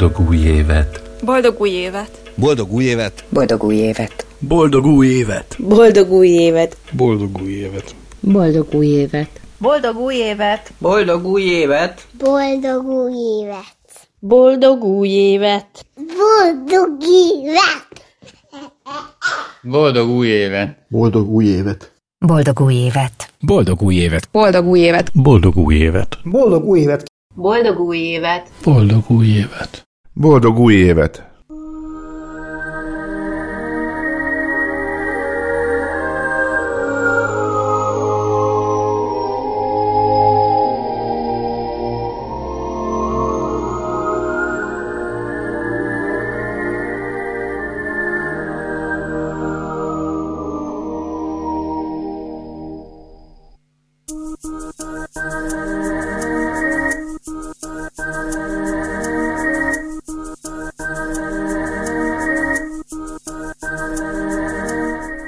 Boldog új évet! Boldog új évet! Boldog új évet! Boldog új évet! Boldog új évet! Boldog új évet! Boldog új évet! Boldog új évet! Boldog új évet! Boldog új évet! Boldog új évet! Boldog új évet! Boldog évet! Boldog új évet! Boldog új évet! Boldog új évet! Boldog új évet! Boldog új évet! Boldog új évet! Boldog új évet! Boldog új évet! Boldog új évet! Boldog új évet!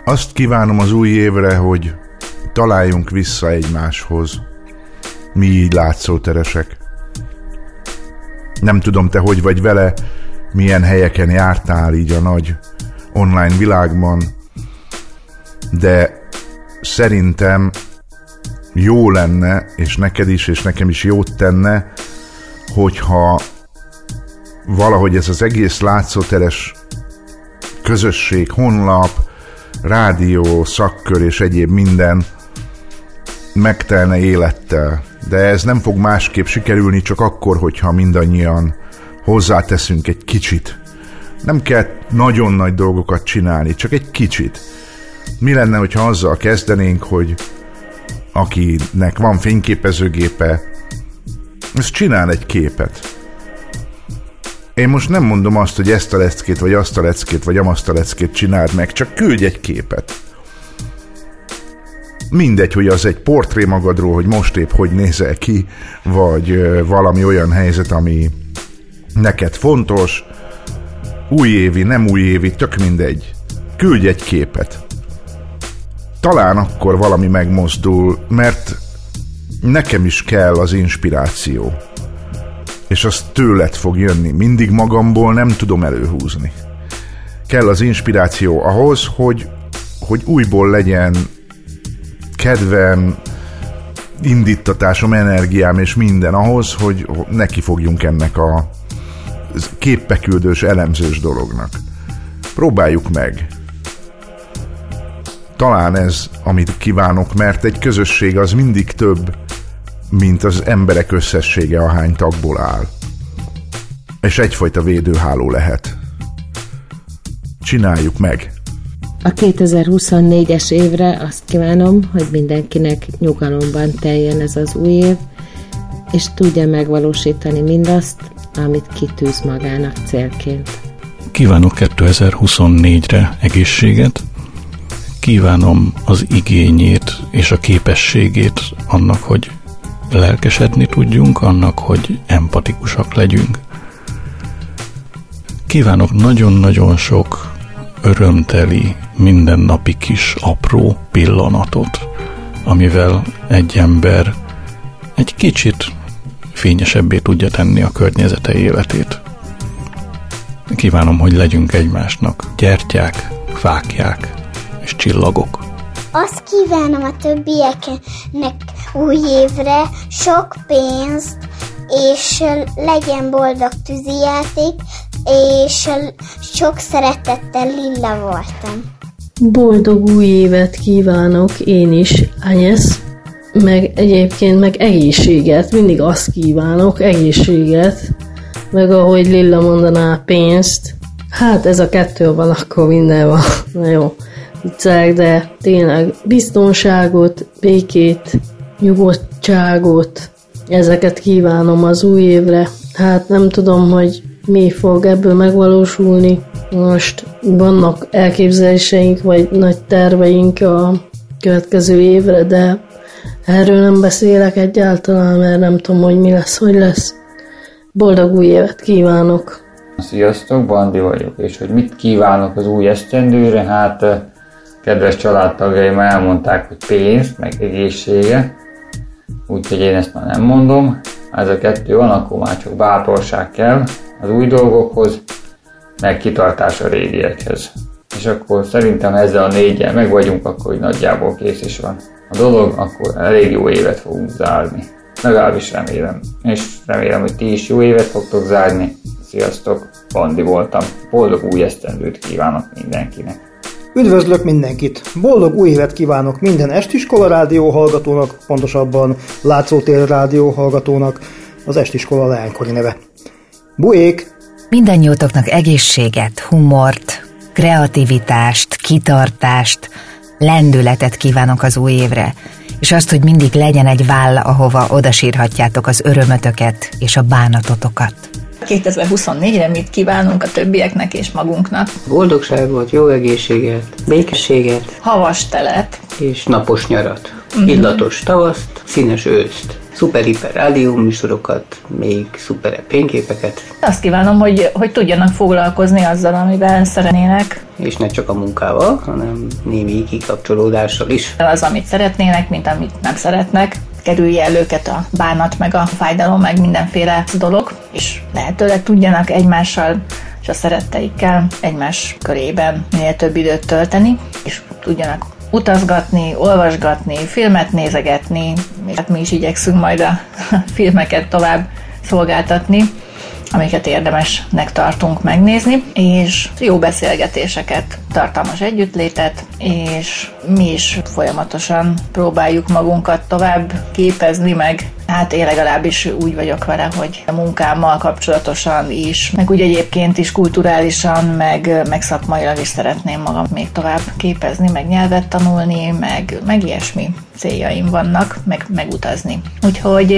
Azt kívánom az új évre, hogy találjunk vissza egymáshoz. Mi így látszóteresek. Nem tudom te, hogy vagy vele, milyen helyeken jártál így a nagy online világban, de szerintem jó lenne, és neked is, és nekem is jót tenne, hogyha valahogy ez az egész látszóteres közösség, honlap, rádió, szakkör és egyéb minden megtelne élettel. De ez nem fog másképp sikerülni csak akkor, hogyha mindannyian hozzáteszünk egy kicsit. Nem kell nagyon nagy dolgokat csinálni, csak egy kicsit. Mi lenne, hogyha azzal kezdenénk, hogy akinek van fényképezőgépe, ez csinál egy képet. Én most nem mondom azt, hogy ezt a leckét, vagy azt a leckét, vagy amazt a leckét csináld meg, csak küldj egy képet. Mindegy, hogy az egy portré magadról, hogy most épp hogy nézel ki, vagy valami olyan helyzet, ami neked fontos, újévi, nem újévi, tök mindegy. Küldj egy képet. Talán akkor valami megmozdul, mert nekem is kell az inspiráció és az tőled fog jönni. Mindig magamból nem tudom előhúzni. Kell az inspiráció ahhoz, hogy, hogy újból legyen kedvem, indítatásom, energiám és minden ahhoz, hogy neki fogjunk ennek a képpeküldős, elemzős dolognak. Próbáljuk meg. Talán ez, amit kívánok, mert egy közösség az mindig több, mint az emberek összessége, ahány tagból áll. És egyfajta védőháló lehet. Csináljuk meg! A 2024-es évre azt kívánom, hogy mindenkinek nyugalomban teljen ez az új év, és tudja megvalósítani mindazt, amit kitűz magának célként. Kívánok 2024-re egészséget, kívánom az igényét és a képességét annak, hogy lelkesedni tudjunk, annak, hogy empatikusak legyünk. Kívánok nagyon-nagyon sok örömteli, mindennapi kis apró pillanatot, amivel egy ember egy kicsit fényesebbé tudja tenni a környezete életét. Kívánom, hogy legyünk egymásnak gyertyák, fákják és csillagok. Azt kívánom a többieknek új évre sok pénzt, és legyen boldog tűzijáték, és sok szeretettel Lilla voltam. Boldog új évet kívánok én is, Anyesz, meg egyébként meg egészséget, mindig azt kívánok, egészséget, meg ahogy Lilla mondaná, pénzt. Hát ez a kettő van, akkor minden van. Na jó viccek, de tényleg biztonságot, békét, nyugodtságot, ezeket kívánom az új évre. Hát nem tudom, hogy mi fog ebből megvalósulni. Most vannak elképzeléseink, vagy nagy terveink a következő évre, de erről nem beszélek egyáltalán, mert nem tudom, hogy mi lesz, hogy lesz. Boldog új évet kívánok! Sziasztok, Bandi vagyok, és hogy mit kívánok az új esztendőre, hát kedves családtagjaim elmondták, hogy pénzt, meg egészsége, úgyhogy én ezt már nem mondom. Ez a kettő van, akkor már csak bátorság kell, az új dolgokhoz, meg kitartás a régiekhez. És akkor szerintem ezzel a négyel meg vagyunk, akkor hogy nagyjából kész is van a dolog, akkor elég jó évet fogunk zárni. Legalábbis remélem. És remélem, hogy ti is jó évet fogtok zárni. Sziasztok, Bandi voltam. Boldog új esztendőt kívánok mindenkinek. Üdvözlök mindenkit! Boldog új évet kívánok minden Estiskola rádió hallgatónak, pontosabban Látszótér rádió hallgatónak, az Estiskola leánykori neve. Buék! Mindennyiótoknak egészséget, humort, kreativitást, kitartást, lendületet kívánok az új évre, és azt, hogy mindig legyen egy váll, ahova odasírhatjátok az örömötöket és a bánatotokat. 2024-re mit kívánunk a többieknek és magunknak? Boldogságot, jó egészséget, békességet. Havas telet. És napos nyarat. Uh-huh. Illatos tavaszt, színes őszt szuper-hiper rádióműsorokat, még szuper fényképeket. Azt kívánom, hogy, hogy tudjanak foglalkozni azzal, amivel szeretnének. És ne csak a munkával, hanem némi kikapcsolódással is. Az, amit szeretnének, mint amit nem szeretnek kerülje el őket a bánat, meg a fájdalom, meg mindenféle dolog, és lehetőleg tudjanak egymással és a szeretteikkel egymás körében minél több időt tölteni, és tudjanak utazgatni, olvasgatni, filmet nézegetni, hát mi is igyekszünk majd a filmeket tovább szolgáltatni, amiket érdemesnek tartunk megnézni, és jó beszélgetéseket, tartalmas együttlétet, és mi is folyamatosan próbáljuk magunkat tovább képezni, meg Hát én legalábbis úgy vagyok vele, hogy a munkámmal kapcsolatosan is, meg úgy egyébként is kulturálisan, meg, meg szakmailag is szeretném magam még tovább képezni, meg nyelvet tanulni, meg, meg ilyesmi céljaim vannak, meg megutazni. Úgyhogy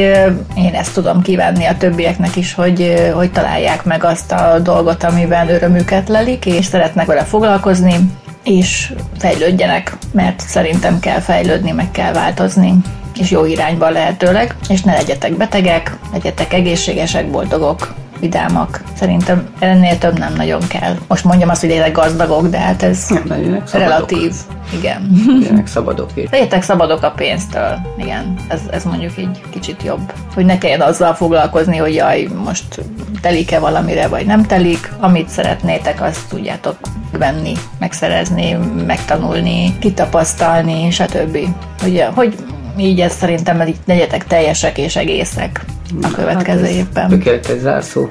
én ezt tudom kívánni a többieknek is, hogy, hogy találják meg azt a dolgot, amiben örömüket lelik, és szeretnek vele foglalkozni, és fejlődjenek, mert szerintem kell fejlődni, meg kell változni és jó irányba lehetőleg, és ne legyetek betegek, legyetek egészségesek, boldogok, vidámak. Szerintem ennél több nem nagyon kell. Most mondjam azt, hogy legyetek gazdagok, de hát ez nem, relatív. Igen. Legyenek szabadok. Legyetek szabadok a pénztől. Igen, ez, ez mondjuk egy kicsit jobb. Hogy ne kelljen azzal foglalkozni, hogy jaj, most telik-e valamire, vagy nem telik. Amit szeretnétek, azt tudjátok venni, megszerezni, megtanulni, kitapasztalni, stb. Ugye, hogy így ez szerintem így legyetek teljesek és egészek a következő hát évben. Tökéletes zárszó.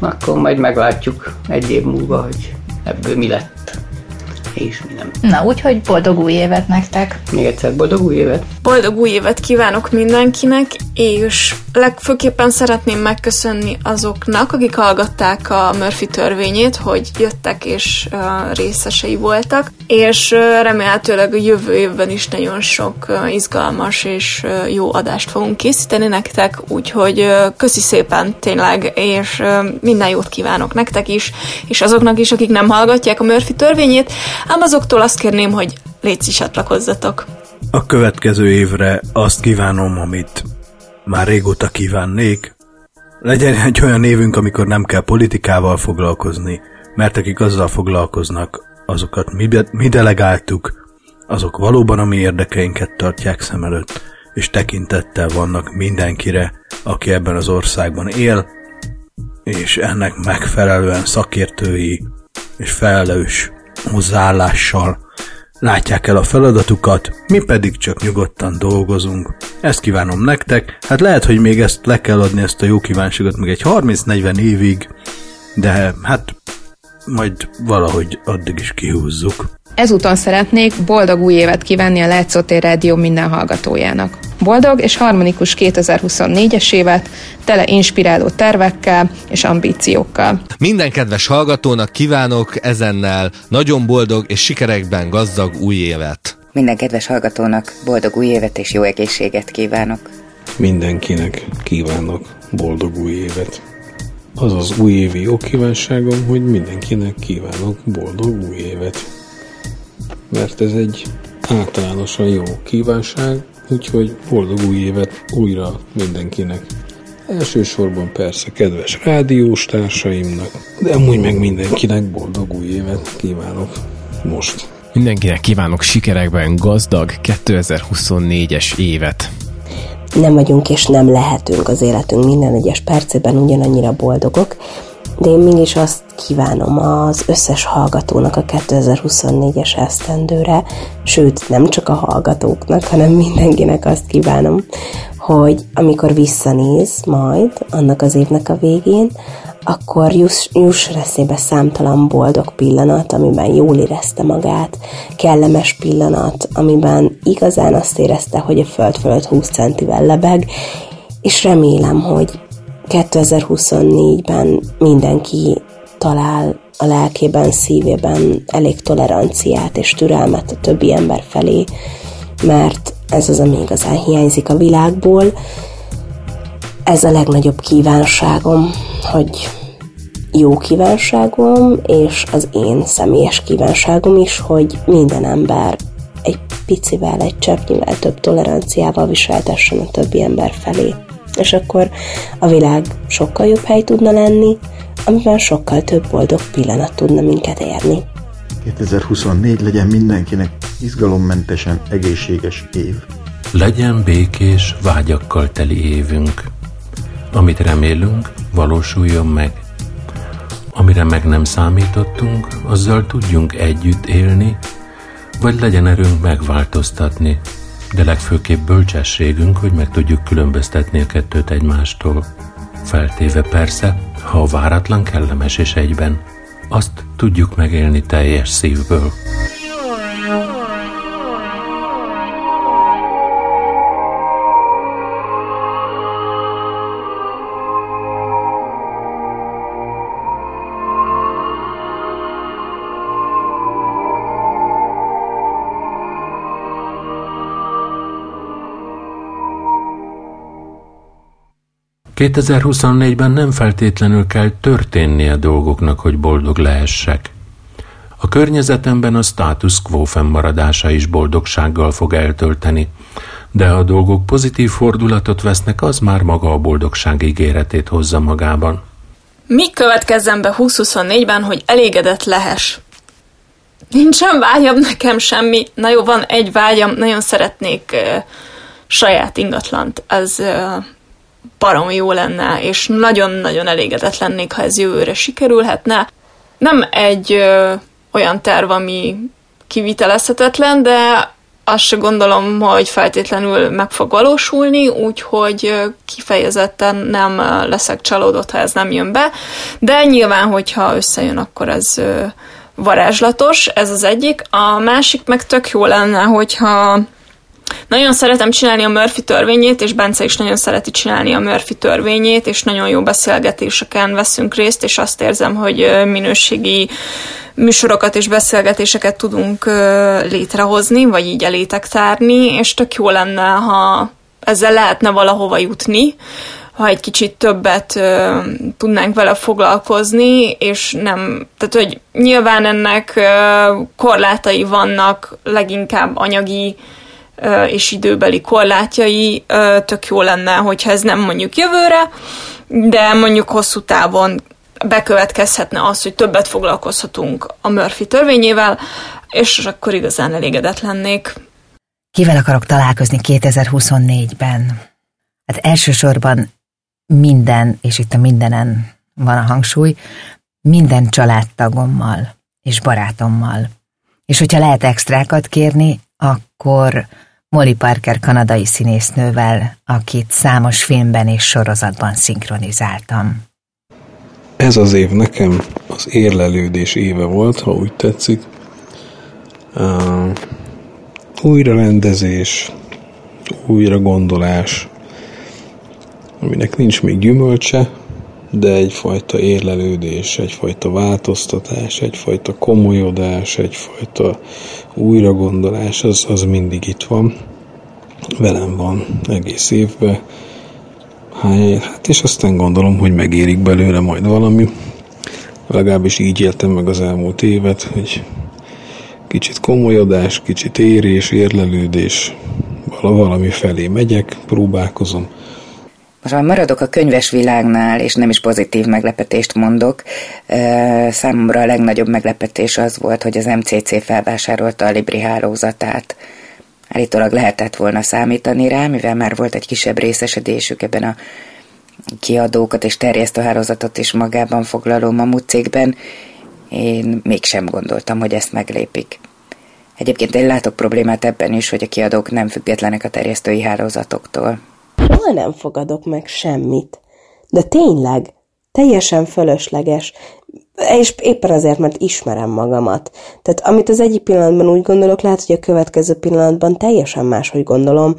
Akkor majd meglátjuk egy év múlva, hogy ebből mi lett és mi nem. Na, úgyhogy boldog új évet nektek! Még egyszer boldog új évet! Boldog új évet kívánok mindenkinek, és legfőképpen szeretném megköszönni azoknak, akik hallgatták a Murphy törvényét, hogy jöttek és részesei voltak, és remélhetőleg a jövő évben is nagyon sok izgalmas és jó adást fogunk készíteni nektek, úgyhogy köszi szépen tényleg, és minden jót kívánok nektek is, és azoknak is, akik nem hallgatják a Murphy törvényét, ám azoktól azt kérném, hogy légy csatlakozzatok. A következő évre azt kívánom, amit már régóta kívánnék, legyen egy olyan évünk, amikor nem kell politikával foglalkozni, mert akik azzal foglalkoznak, azokat mi, mi delegáltuk, azok valóban a mi érdekeinket tartják szem előtt, és tekintettel vannak mindenkire, aki ebben az országban él, és ennek megfelelően szakértői és felelős hozzáállással látják el a feladatukat, mi pedig csak nyugodtan dolgozunk. Ezt kívánom nektek, hát lehet, hogy még ezt le kell adni ezt a jó kívánságot még egy 30-40 évig, de hát majd valahogy addig is kihúzzuk. Ezúton szeretnék boldog új évet kívánni a Látszótér Rádió minden hallgatójának. Boldog és harmonikus 2024-es évet, tele inspiráló tervekkel és ambíciókkal. Minden kedves hallgatónak kívánok ezennel nagyon boldog és sikerekben gazdag új évet. Minden kedves hallgatónak boldog új évet és jó egészséget kívánok. Mindenkinek kívánok boldog új évet. Az az újévi jó kívánságom, hogy mindenkinek kívánok boldog új évet. Mert ez egy általánosan jó kívánság, úgyhogy boldog új évet újra mindenkinek. Elsősorban persze kedves rádiós társaimnak, de amúgy meg mindenkinek boldog új évet kívánok most. Mindenkinek kívánok sikerekben gazdag 2024-es évet nem vagyunk és nem lehetünk az életünk minden egyes percében ugyanannyira boldogok, de én mégis azt kívánom az összes hallgatónak a 2024-es esztendőre, sőt, nem csak a hallgatóknak, hanem mindenkinek azt kívánom, hogy amikor visszanéz majd annak az évnek a végén, akkor juss, juss eszébe számtalan boldog pillanat, amiben jól érezte magát, kellemes pillanat, amiben igazán azt érezte, hogy a föld fölött 20 centivel lebeg, és remélem, hogy 2024-ben mindenki talál a lelkében, szívében elég toleranciát és türelmet a többi ember felé, mert ez az, ami igazán hiányzik a világból. Ez a legnagyobb kívánságom, hogy jó kívánságom, és az én személyes kívánságom is, hogy minden ember egy picivel, egy cseppnyivel több toleranciával viseltessen a többi ember felé. És akkor a világ sokkal jobb hely tudna lenni, amiben sokkal több boldog pillanat tudna minket érni. 2024 legyen mindenkinek izgalommentesen egészséges év. Legyen békés, vágyakkal teli évünk. Amit remélünk, valósuljon meg. Amire meg nem számítottunk, azzal tudjunk együtt élni, vagy legyen erőnk megváltoztatni, de legfőképp bölcsességünk, hogy meg tudjuk különböztetni a kettőt egymástól. Feltéve persze, ha váratlan kellemes és egyben, azt tudjuk megélni teljes szívből. 2024-ben nem feltétlenül kell történnie dolgoknak, hogy boldog lehessek. A környezetemben a status quo fennmaradása is boldogsággal fog eltölteni, de ha a dolgok pozitív fordulatot vesznek, az már maga a boldogság ígéretét hozza magában. Mi következzen be 2024-ben, hogy elégedett lehess? Nincsen vágyam nekem semmi. Na jó, van egy vágyam, nagyon szeretnék uh, saját ingatlant. Ez uh, baromi jó lenne, és nagyon-nagyon elégedett lennék, ha ez jövőre sikerülhetne. Nem egy ö, olyan terv, ami kivitelezhetetlen, de azt se gondolom, hogy feltétlenül meg fog valósulni, úgyhogy kifejezetten nem leszek csalódott, ha ez nem jön be, de nyilván, hogyha összejön, akkor ez varázslatos, ez az egyik. A másik meg tök jó lenne, hogyha nagyon szeretem csinálni a Murphy törvényét, és Bence is nagyon szereti csinálni a Murphy törvényét, és nagyon jó beszélgetéseken veszünk részt, és azt érzem, hogy minőségi műsorokat és beszélgetéseket tudunk létrehozni, vagy így elétek tárni, és tök jó lenne, ha ezzel lehetne valahova jutni, ha egy kicsit többet ö, tudnánk vele foglalkozni, és nem, tehát hogy nyilván ennek ö, korlátai vannak, leginkább anyagi és időbeli korlátjai, tök jó lenne, hogyha ez nem mondjuk jövőre, de mondjuk hosszú távon bekövetkezhetne az, hogy többet foglalkozhatunk a Murphy törvényével, és akkor igazán elégedett lennék. Kivel akarok találkozni 2024-ben? Hát elsősorban minden, és itt a mindenen van a hangsúly, minden családtagommal és barátommal. És hogyha lehet extrákat kérni, akkor Molly Parker kanadai színésznővel, akit számos filmben és sorozatban szinkronizáltam. Ez az év nekem az érlelődés éve volt, ha úgy tetszik. Uh, újrarendezés, újra gondolás, aminek nincs még gyümölcse, de egyfajta érlelődés, egyfajta változtatás, egyfajta komolyodás, egyfajta újragondolás, az, az mindig itt van. Velem van egész évben. Hát és aztán gondolom, hogy megérik belőle majd valami. Legalábbis így éltem meg az elmúlt évet, hogy kicsit komolyodás, kicsit érés, érlelődés, valami felé megyek, próbálkozom, most már maradok a könyves világnál, és nem is pozitív meglepetést mondok. Számomra a legnagyobb meglepetés az volt, hogy az MCC felvásárolta a Libri hálózatát. Állítólag lehetett volna számítani rá, mivel már volt egy kisebb részesedésük ebben a kiadókat és terjesztőhálózatot is magában foglaló mamut cégben, én mégsem gondoltam, hogy ezt meglépik. Egyébként én látok problémát ebben is, hogy a kiadók nem függetlenek a terjesztői hálózatoktól. Soha nem fogadok meg semmit. De tényleg, teljesen fölösleges. És éppen azért, mert ismerem magamat. Tehát amit az egyik pillanatban úgy gondolok, lehet, hogy a következő pillanatban teljesen máshogy gondolom.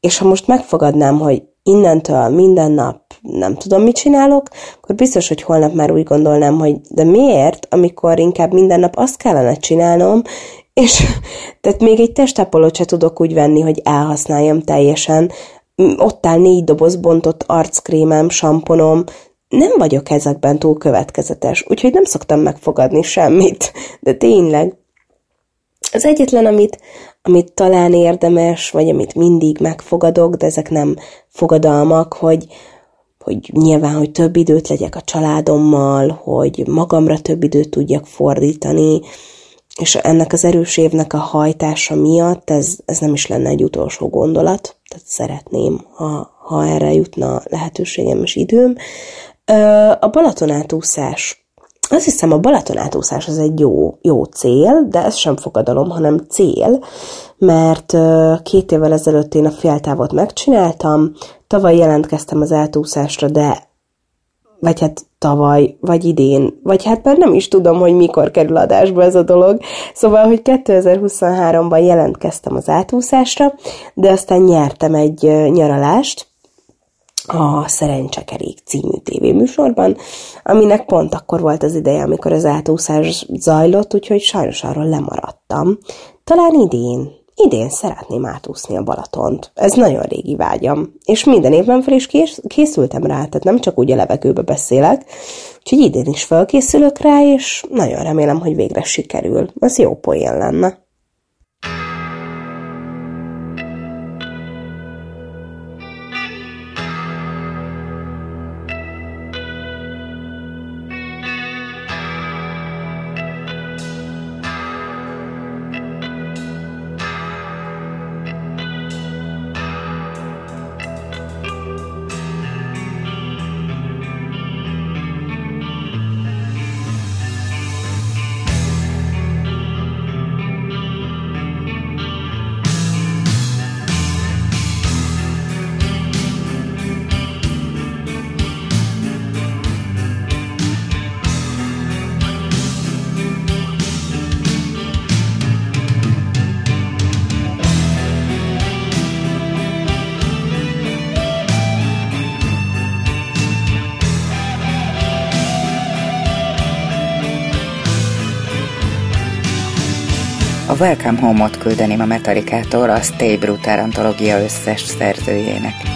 És ha most megfogadnám, hogy innentől minden nap nem tudom, mit csinálok, akkor biztos, hogy holnap már úgy gondolnám, hogy de miért, amikor inkább minden nap azt kellene csinálnom, és tehát még egy testápolót se tudok úgy venni, hogy elhasználjam teljesen. Ott áll négy doboz bontott arckrémem, samponom, nem vagyok ezekben túl következetes, úgyhogy nem szoktam megfogadni semmit, de tényleg. Az egyetlen, amit, amit talán érdemes, vagy amit mindig megfogadok, de ezek nem fogadalmak, hogy, hogy nyilván, hogy több időt legyek a családommal, hogy magamra több időt tudjak fordítani, és ennek az erős évnek a hajtása miatt ez, ez nem is lenne egy utolsó gondolat, tehát szeretném, ha, ha erre jutna lehetőségem és időm. A Balaton átúszás. Azt hiszem, a Balaton átúszás az egy jó, jó cél, de ez sem fogadalom, hanem cél, mert két évvel ezelőtt én a féltávot megcsináltam, tavaly jelentkeztem az átúszásra, de vagy hát tavaly, vagy idén, vagy hát már nem is tudom, hogy mikor kerül adásba ez a dolog. Szóval, hogy 2023-ban jelentkeztem az átúszásra, de aztán nyertem egy nyaralást, a Szerencsekerék című tévéműsorban, aminek pont akkor volt az ideje, amikor az átúszás zajlott, úgyhogy sajnos arról lemaradtam. Talán idén, idén szeretném átúszni a Balatont. Ez nagyon régi vágyam. És minden évben fel is készültem rá, tehát nem csak úgy a levegőbe beszélek, úgyhogy idén is felkészülök rá, és nagyon remélem, hogy végre sikerül. Ez jó poén lenne. Welcome Home-ot küldeném a Metallicától a Stay Brutal antológia összes szerzőjének.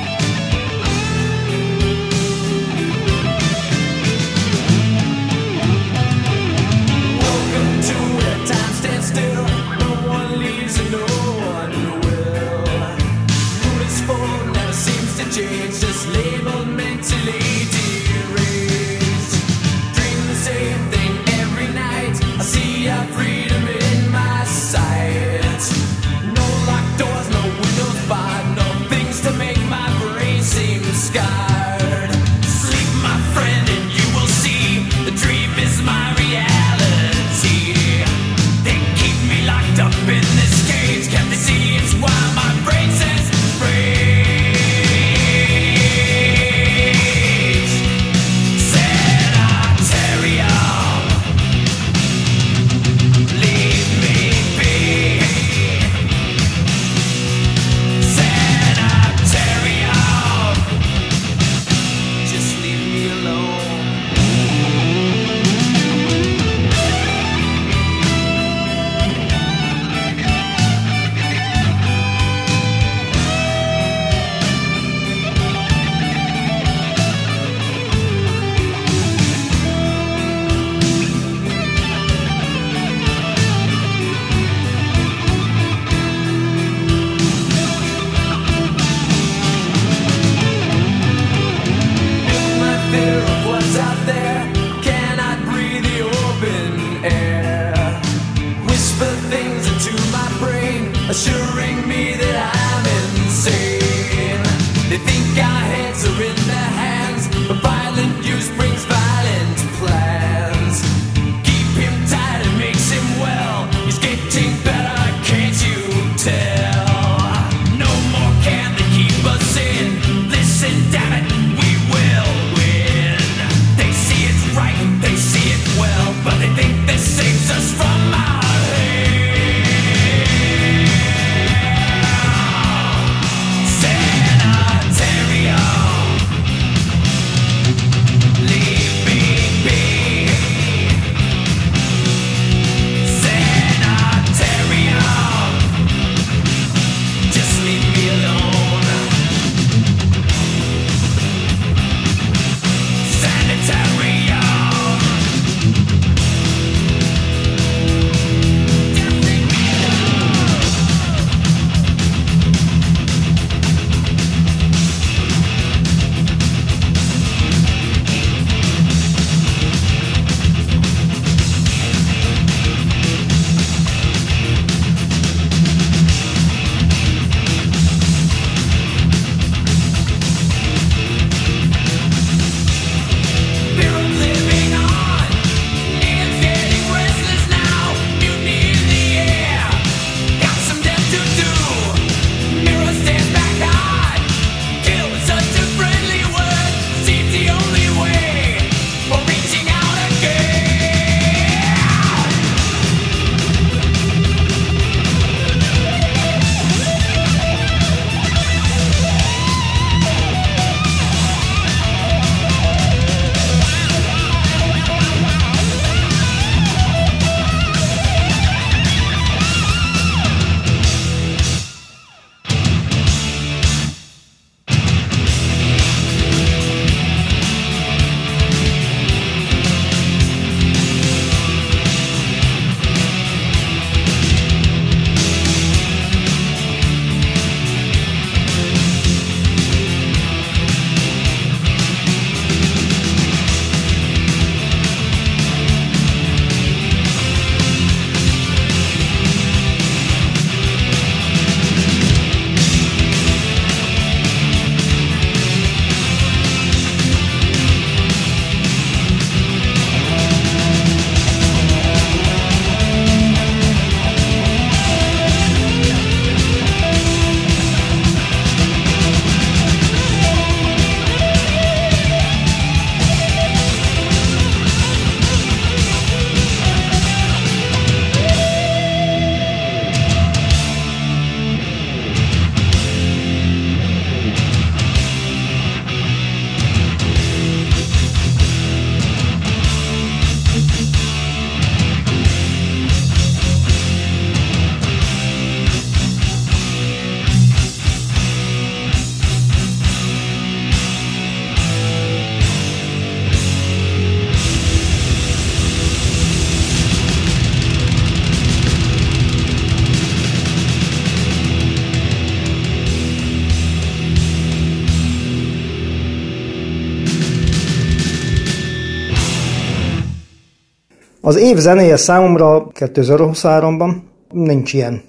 Az év zenéje számomra 2023-ban nincs ilyen.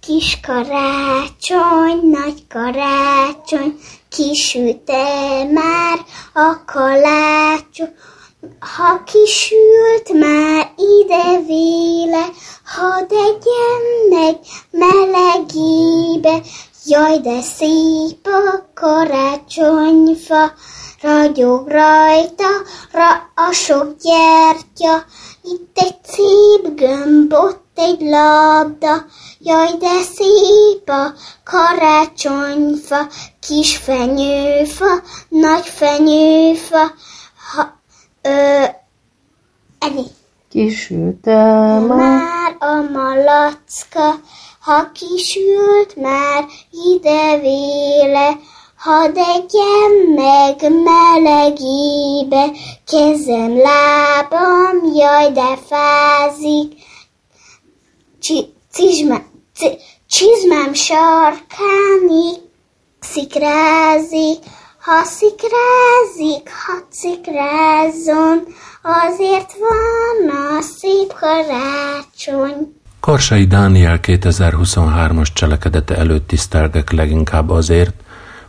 Kis karácsony, nagy karácsony, kisülte már a kalácsony. Ha kisült már ide véle, egyen meg melegébe, jaj, de szép a karácsonyfa, ragyog rajta ra a sok gyertya, itt egy szép gömb, ott egy labda, jaj, de szép a karácsonyfa, kis fenyőfa, nagy fenyőfa, ha, ö, ennyi. Kisültem Már a malacka, ha kisült már ide véle, hadd egyen meg melegébe, kezem, lábam, jaj, de fázik, Csi, cizsma, ci, csizmám sarkán szikrázik, ha szikrázik, ha szikrázzon, azért van a szép karácsony. Karsai Dániel 2023-as cselekedete előtt tisztelgek leginkább azért,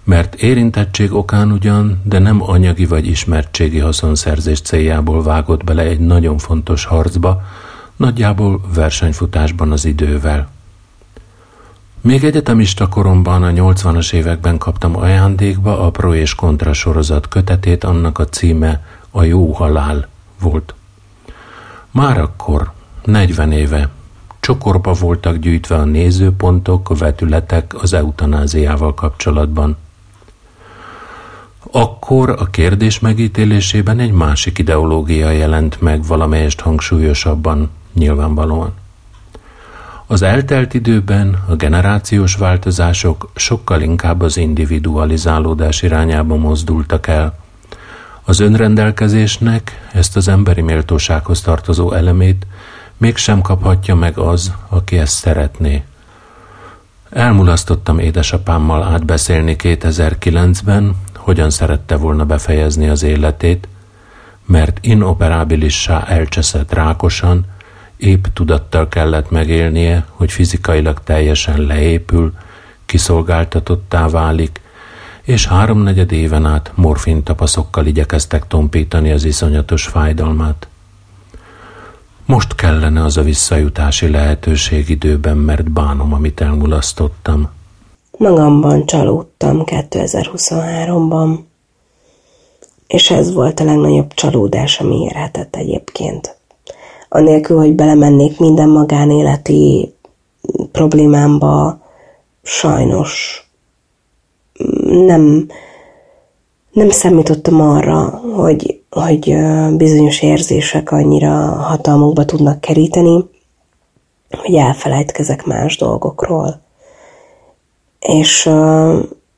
mert érintettség okán ugyan, de nem anyagi vagy ismertségi haszonszerzés céljából vágott bele egy nagyon fontos harcba, nagyjából versenyfutásban az idővel. Még egyetemista koromban a 80-as években kaptam ajándékba a Pro és Kontra sorozat kötetét, annak a címe A jó halál volt. Már akkor, 40 éve, csokorba voltak gyűjtve a nézőpontok, a vetületek az eutanáziával kapcsolatban. Akkor a kérdés megítélésében egy másik ideológia jelent meg valamelyest hangsúlyosabban, nyilvánvalóan. Az eltelt időben a generációs változások sokkal inkább az individualizálódás irányába mozdultak el. Az önrendelkezésnek ezt az emberi méltósághoz tartozó elemét mégsem kaphatja meg az, aki ezt szeretné. Elmulasztottam édesapámmal átbeszélni 2009-ben, hogyan szerette volna befejezni az életét, mert inoperábilissá elcseszett rákosan, épp tudattal kellett megélnie, hogy fizikailag teljesen leépül, kiszolgáltatottá válik, és háromnegyed éven át morfin tapaszokkal igyekeztek tompítani az iszonyatos fájdalmát. Most kellene az a visszajutási lehetőség időben, mert bánom, amit elmulasztottam. Magamban csalódtam 2023-ban, és ez volt a legnagyobb csalódás, ami érhetett egyébként anélkül, hogy belemennék minden magánéleti problémámba, sajnos nem, nem számítottam arra, hogy, hogy bizonyos érzések annyira hatalmukba tudnak keríteni, hogy elfelejtkezek más dolgokról. És,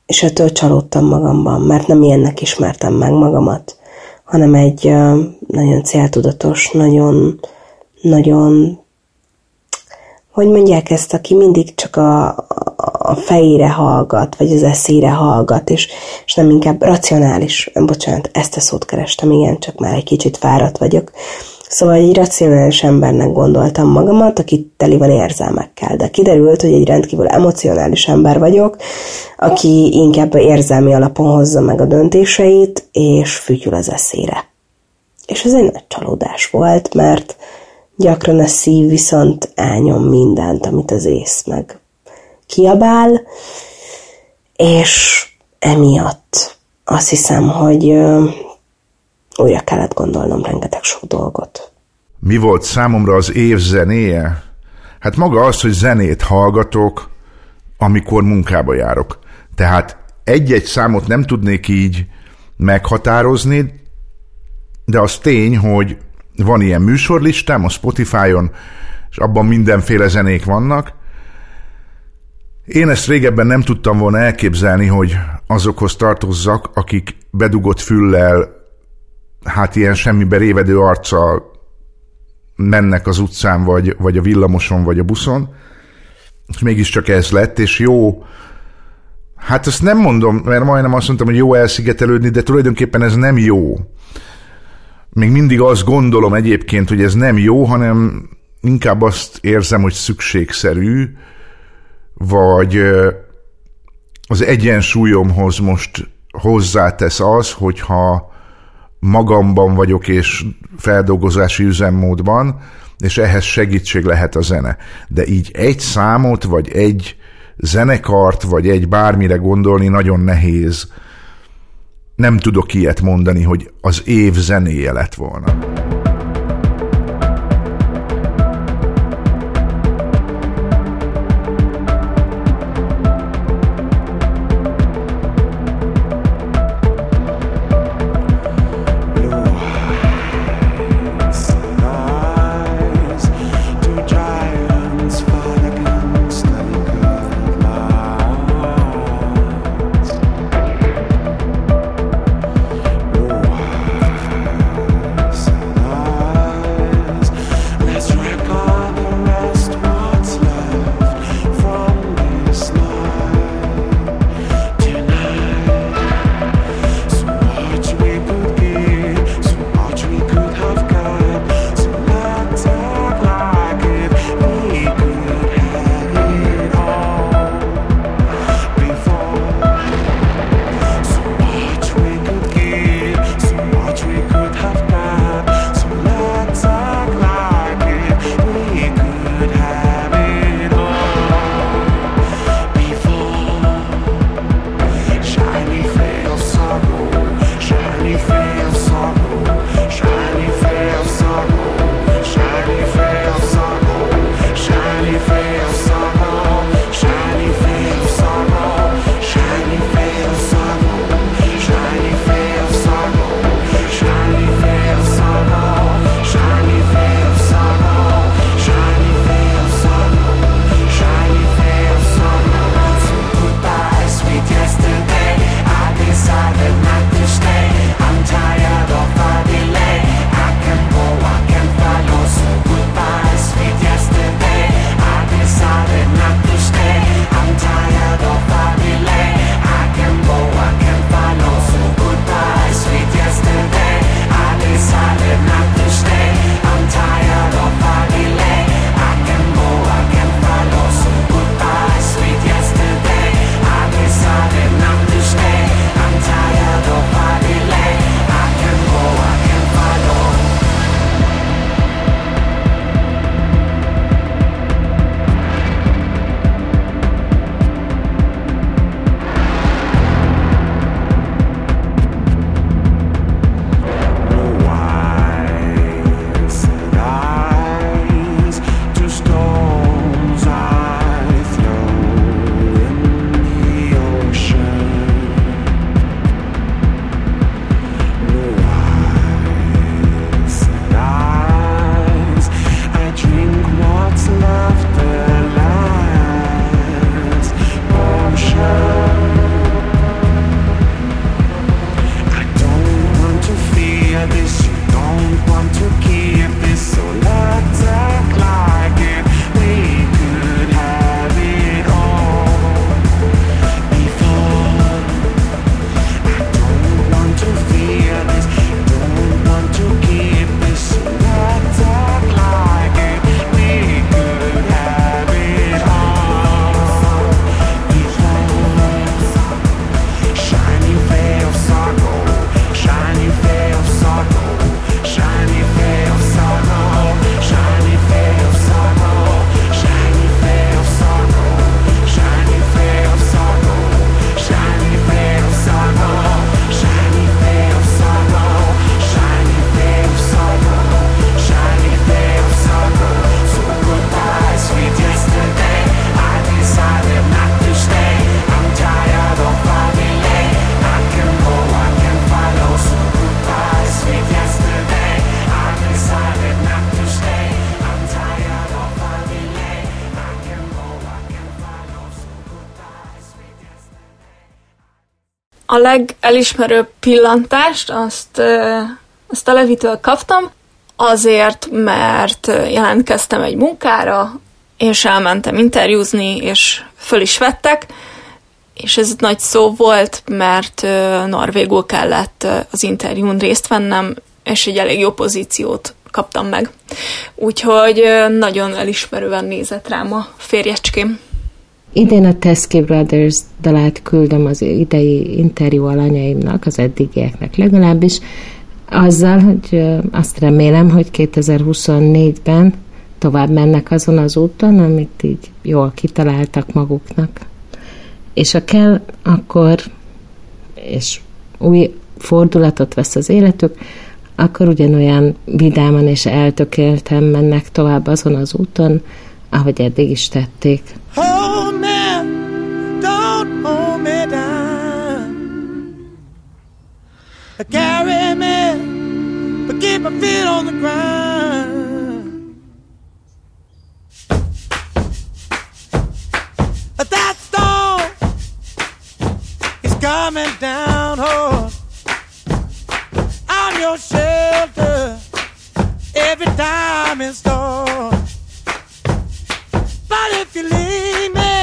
és ettől csalódtam magamban, mert nem ilyennek ismertem meg magamat, hanem egy nagyon céltudatos, nagyon nagyon, hogy mondják ezt, aki mindig csak a, a fejére hallgat, vagy az eszére hallgat, és, és nem inkább racionális, bocsánat, ezt a szót kerestem, igen, csak már egy kicsit fáradt vagyok. Szóval egy racionális embernek gondoltam magamat, aki teli van érzelmekkel, de kiderült, hogy egy rendkívül emocionális ember vagyok, aki inkább érzelmi alapon hozza meg a döntéseit, és fütyül az eszére. És ez egy nagy csalódás volt, mert Gyakran a szív viszont elnyom mindent, amit az ész meg kiabál, és emiatt azt hiszem, hogy újra kellett gondolnom rengeteg sok dolgot. Mi volt számomra az év zenéje? Hát maga az, hogy zenét hallgatok, amikor munkába járok. Tehát egy-egy számot nem tudnék így meghatározni, de az tény, hogy van ilyen műsorlistám a Spotify-on, és abban mindenféle zenék vannak. Én ezt régebben nem tudtam volna elképzelni, hogy azokhoz tartozzak, akik bedugott füllel, hát ilyen semmibe révedő arccal mennek az utcán, vagy, vagy a villamoson, vagy a buszon, és mégiscsak ez lett, és jó, hát azt nem mondom, mert majdnem azt mondtam, hogy jó elszigetelődni, de tulajdonképpen ez nem jó. Még mindig azt gondolom egyébként, hogy ez nem jó, hanem inkább azt érzem, hogy szükségszerű, vagy az egyensúlyomhoz most hozzátesz az, hogyha magamban vagyok és feldolgozási üzemmódban, és ehhez segítség lehet a zene. De így egy számot, vagy egy zenekart, vagy egy bármire gondolni nagyon nehéz. Nem tudok ilyet mondani, hogy az év zenéje lett volna. Legelismerőbb pillantást azt, azt a Levitől kaptam, azért, mert jelentkeztem egy munkára, és elmentem interjúzni, és föl is vettek, és ez nagy szó volt, mert norvégul kellett az interjún részt vennem, és egy elég jó pozíciót kaptam meg. Úgyhogy nagyon elismerően nézett rám a férjecském. Idén a Teskey Brothers dalát küldöm az idei interjú alanyaimnak, az eddigieknek legalábbis, azzal, hogy azt remélem, hogy 2024-ben tovább mennek azon az úton, amit így jól kitaláltak maguknak. És ha kell, akkor, és új fordulatot vesz az életük, akkor ugyanolyan vidáman és eltökélten mennek tovább azon az úton, ahogy eddig is tették. Hold me, don't hold me down. Carry me, but keep my feet on the ground. That storm is coming down oh. hard on your shelter every time it storms. But if you leave me,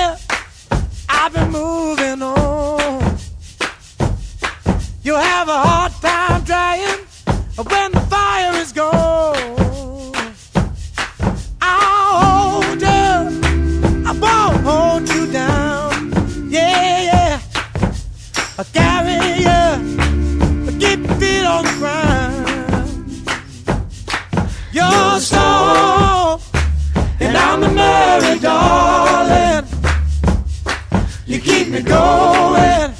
I've been moving on. You'll have a hard time drying when the fire is gone. I'll hold you, I won't hold you down. Yeah, yeah. I'll carry you, keep your feet on the ground. You're strong, You keep me going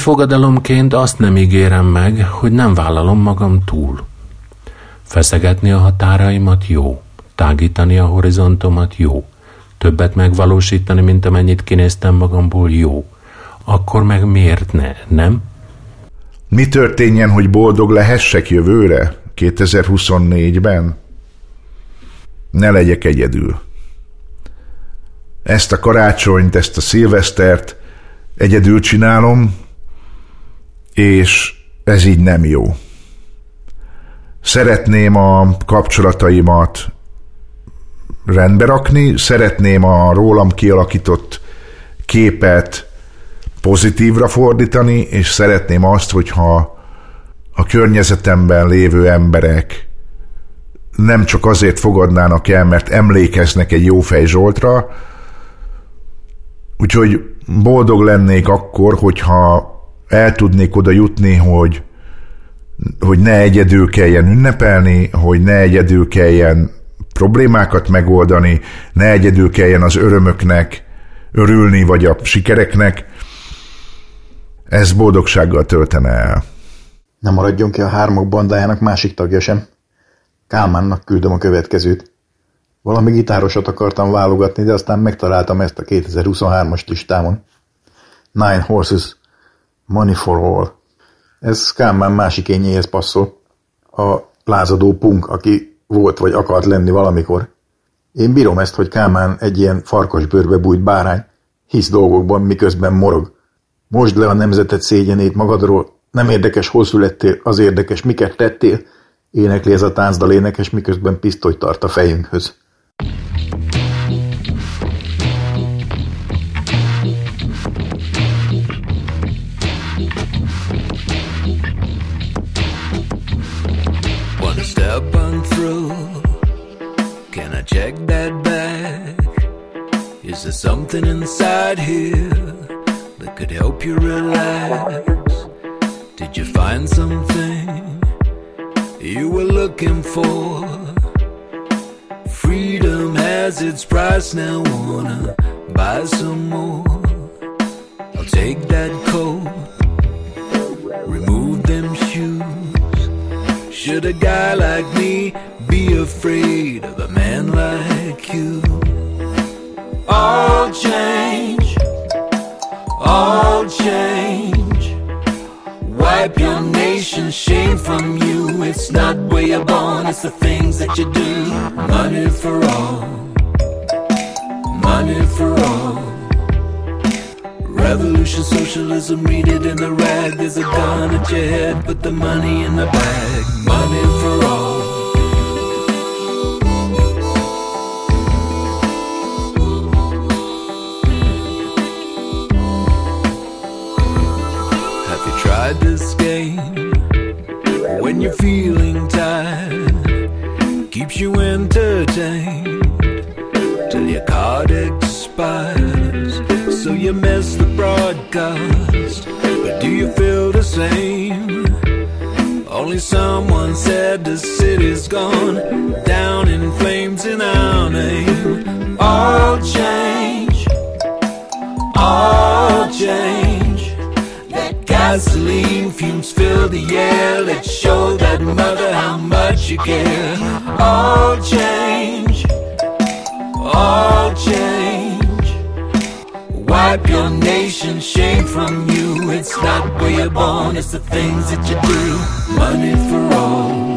fogadalomként azt nem ígérem meg, hogy nem vállalom magam túl. Feszegetni a határaimat jó, tágítani a horizontomat jó, többet megvalósítani, mint amennyit kinéztem magamból jó. Akkor meg miért ne, nem? Mi történjen, hogy boldog lehessek jövőre, 2024-ben? Ne legyek egyedül. Ezt a karácsonyt, ezt a szilvesztert egyedül csinálom, és ez így nem jó. Szeretném a kapcsolataimat rendbe rakni, szeretném a rólam kialakított képet pozitívra fordítani, és szeretném azt, hogyha a környezetemben lévő emberek nem csak azért fogadnának el, mert emlékeznek egy jófej Zsoltra, úgyhogy boldog lennék akkor, hogyha el tudnék oda jutni, hogy, hogy ne egyedül kelljen ünnepelni, hogy ne egyedül kelljen problémákat megoldani, ne egyedül kelljen az örömöknek örülni, vagy a sikereknek, ez boldogsággal töltene el. Nem maradjon ki a hármok bandájának másik tagja sem. Kálmánnak küldöm a következőt. Valami gitárosat akartam válogatni, de aztán megtaláltam ezt a 2023-as listámon. Nine Horses, Money for All. Ez Kálmán másik ényéhez passzol. A lázadó punk, aki volt vagy akart lenni valamikor. Én bírom ezt, hogy Kálmán egy ilyen farkasbőrbe bújt bárány, hisz dolgokban, miközben morog. Most le a nemzetet szégyenét magadról, nem érdekes, hol születtél, az érdekes, miket tettél, énekli ez a táncdal énekes, miközben pisztolyt tart a fejünkhöz. Check that bag? Is there something inside here that could help you relax? Did you find something you were looking for? Freedom has its price now, wanna buy some more? I'll take that coat, remove them shoes. Should a guy like me be afraid of a like you? All change, all change. Wipe your nation's shame from you. It's not where you're born, it's the things that you do. Money for all, money for all. Revolution, socialism, read it in the rag. There's a gun at your head, put the money in the bag. Money for all. When you're feeling tired, keeps you entertained till your card expires. So you miss the broadcast, but do you feel the same? Only someone said the city's gone down in flames in our name. All change, all change. Let gasoline the air. Let's show that mother how much you care. All change, all change. Wipe your nation's shame from you. It's not where you're born, it's the things that you do. Money for all.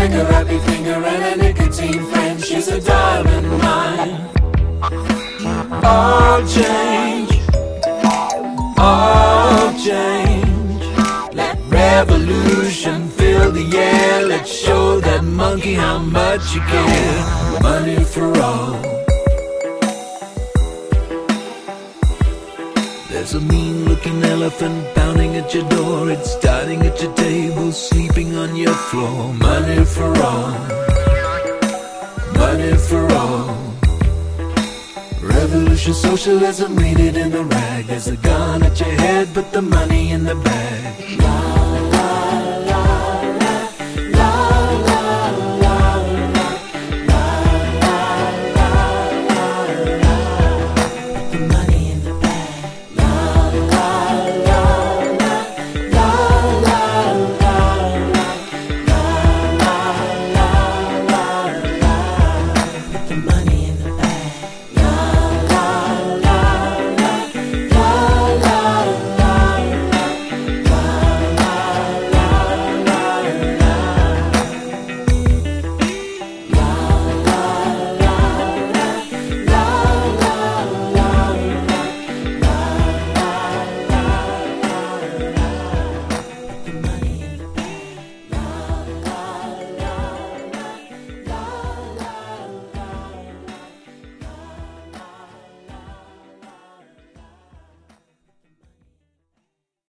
With a happy finger and a nicotine friend. She's a diamond mine all change, all change. Let revolution fill the air. Let's show that monkey how much you care. Money for all. There's a mean looking elephant pounding at your door. It's dining at your table, sleeping on your floor. Money for all. Money for all. Revolution, socialism, read it in the rag. There's a gun at your head, but the money in the bag.